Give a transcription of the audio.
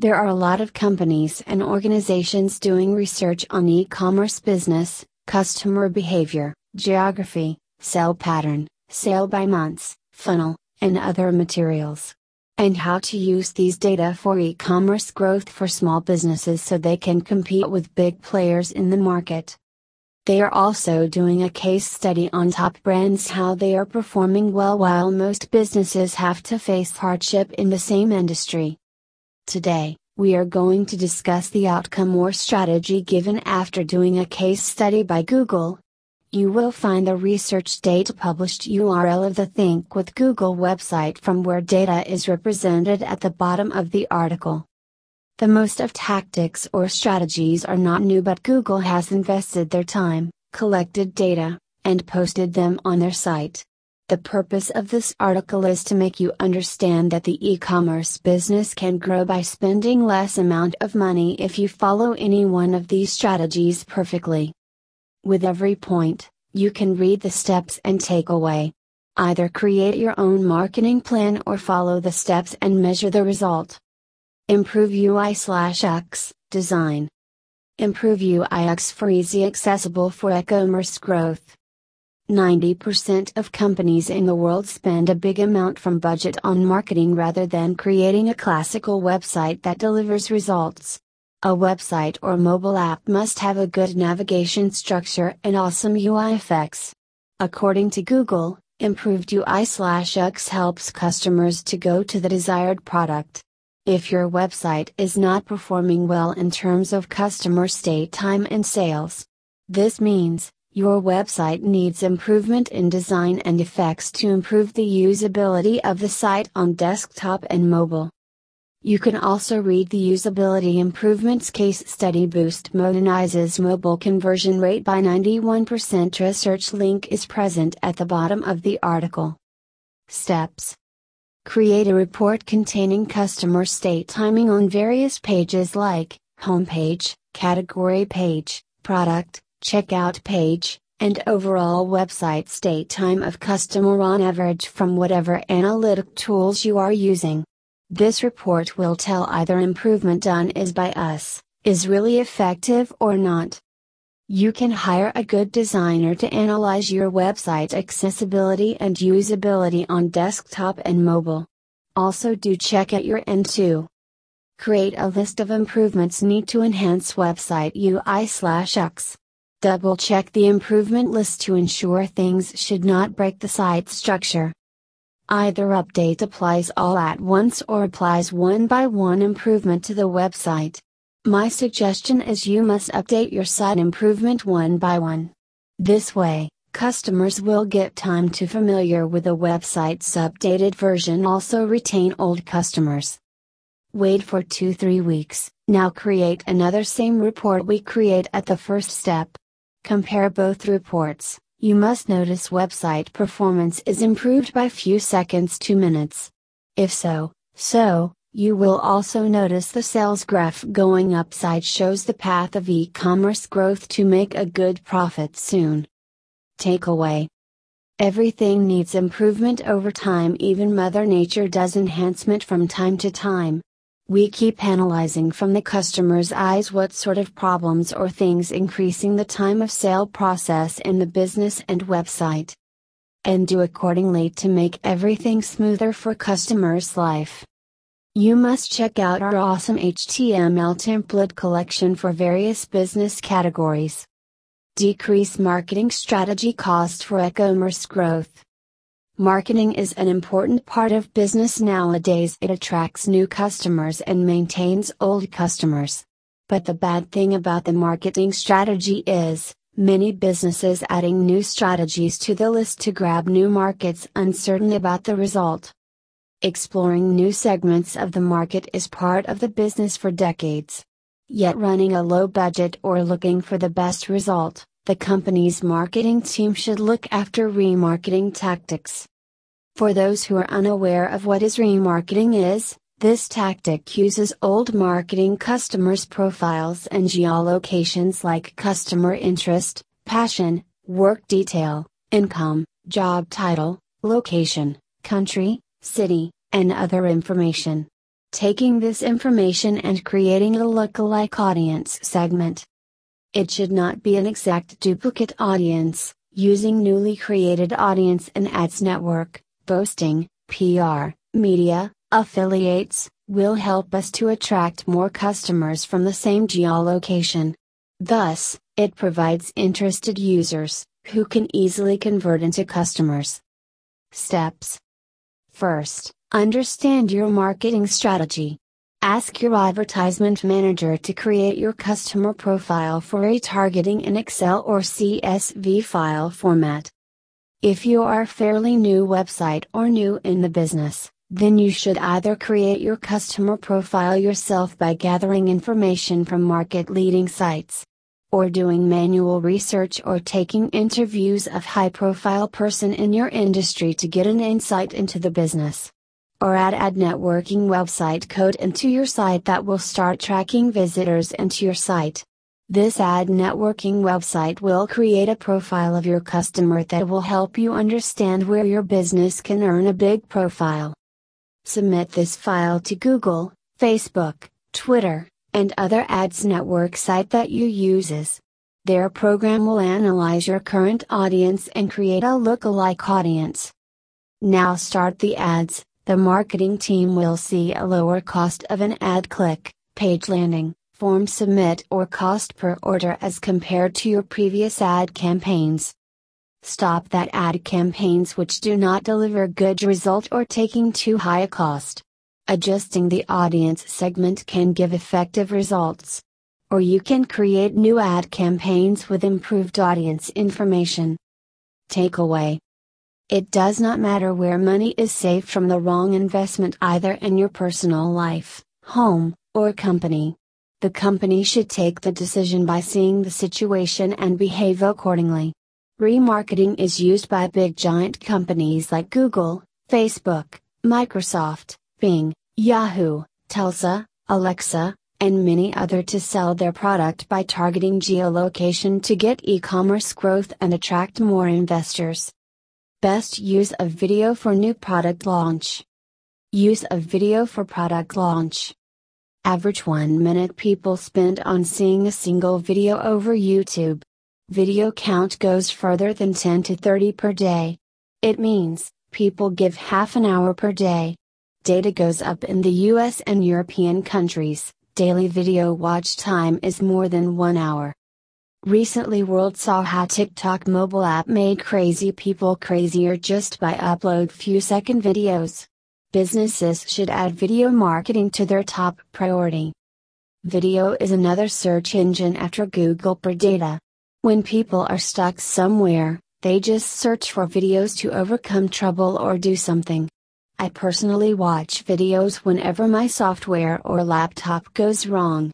There are a lot of companies and organizations doing research on e commerce business, customer behavior, geography, sale pattern, sale by months, funnel, and other materials. And how to use these data for e commerce growth for small businesses so they can compete with big players in the market. They are also doing a case study on top brands how they are performing well while most businesses have to face hardship in the same industry. Today, we are going to discuss the outcome or strategy given after doing a case study by Google. You will find the research data published URL of the Think with Google website from where data is represented at the bottom of the article. The most of tactics or strategies are not new, but Google has invested their time, collected data, and posted them on their site. The purpose of this article is to make you understand that the e commerce business can grow by spending less amount of money if you follow any one of these strategies perfectly. With every point, you can read the steps and take away. Either create your own marketing plan or follow the steps and measure the result. Improve UI slash X, design. Improve UIX for easy accessible for e-commerce growth. 90% of companies in the world spend a big amount from budget on marketing rather than creating a classical website that delivers results. A website or mobile app must have a good navigation structure and awesome UI effects. According to Google, improved UI/X helps customers to go to the desired product. If your website is not performing well in terms of customer stay time and sales, this means your website needs improvement in design and effects to improve the usability of the site on desktop and mobile. You can also read the usability improvements case study boost modernizes mobile conversion rate by 91%. Research link is present at the bottom of the article. Steps Create a report containing customer state timing on various pages like homepage, category page, product, checkout page, and overall website state time of customer on average from whatever analytic tools you are using. This report will tell either improvement done is by us, is really effective or not. You can hire a good designer to analyze your website accessibility and usability on desktop and mobile. Also, do check at your end too. Create a list of improvements need to enhance website UI/X. Double check the improvement list to ensure things should not break the site structure. Either update applies all at once or applies one by one improvement to the website. My suggestion is you must update your site improvement one by one. This way, customers will get time to familiar with the website's updated version also retain old customers. Wait for 2-3 weeks, now create another same report we create at the first step. Compare both reports, you must notice website performance is improved by few seconds to minutes. If so, so, you will also notice the sales graph going upside shows the path of e-commerce growth to make a good profit soon. Takeaway Everything needs improvement over time, even Mother Nature does enhancement from time to time. We keep analyzing from the customer's eyes what sort of problems or things increasing the time of sale process in the business and website. And do accordingly to make everything smoother for customers' life. You must check out our awesome HTML template collection for various business categories. Decrease marketing strategy cost for e-commerce growth. Marketing is an important part of business nowadays. It attracts new customers and maintains old customers. But the bad thing about the marketing strategy is, many businesses adding new strategies to the list to grab new markets uncertain about the result. Exploring new segments of the market is part of the business for decades. Yet running a low budget or looking for the best result, the company's marketing team should look after remarketing tactics. For those who are unaware of what is remarketing is, this tactic uses old marketing customers' profiles and geolocations like customer interest, passion, work detail, income, job title, location, country, city, and other information. taking this information and creating a lookalike audience segment. It should not be an exact duplicate audience, using newly created audience and ads network, boasting, PR, media, affiliates, will help us to attract more customers from the same geolocation. Thus, it provides interested users, who can easily convert into customers. Steps First, understand your marketing strategy. Ask your advertisement manager to create your customer profile for a targeting in Excel or CSV file format. If you are a fairly new website or new in the business, then you should either create your customer profile yourself by gathering information from market leading sites, or doing manual research or taking interviews of high profile person in your industry to get an insight into the business. Or add ad networking website code into your site that will start tracking visitors into your site. This ad networking website will create a profile of your customer that will help you understand where your business can earn a big profile. Submit this file to Google, Facebook, Twitter, and other ads network site that you uses. Their program will analyze your current audience and create a lookalike audience. Now start the ads, the marketing team will see a lower cost of an ad click, page landing, form submit or cost per order as compared to your previous ad campaigns. Stop that ad campaigns which do not deliver good result or taking too high a cost. Adjusting the audience segment can give effective results. Or you can create new ad campaigns with improved audience information. Takeaway It does not matter where money is saved from the wrong investment either in your personal life, home, or company. The company should take the decision by seeing the situation and behave accordingly. Remarketing is used by big giant companies like Google, Facebook, Microsoft, Bing, Yahoo, Telsa, Alexa, and many other to sell their product by targeting geolocation to get e-commerce growth and attract more investors. Best use of video for new product launch. Use of video for product launch. Average 1 minute people spend on seeing a single video over YouTube. Video count goes further than 10 to 30 per day. It means, people give half an hour per day data goes up in the US and European countries, daily video watch time is more than one hour. Recently world saw how TikTok mobile app made crazy people crazier just by upload few second videos. Businesses should add video marketing to their top priority. Video is another search engine after Google per data. When people are stuck somewhere, they just search for videos to overcome trouble or do something. I personally watch videos whenever my software or laptop goes wrong.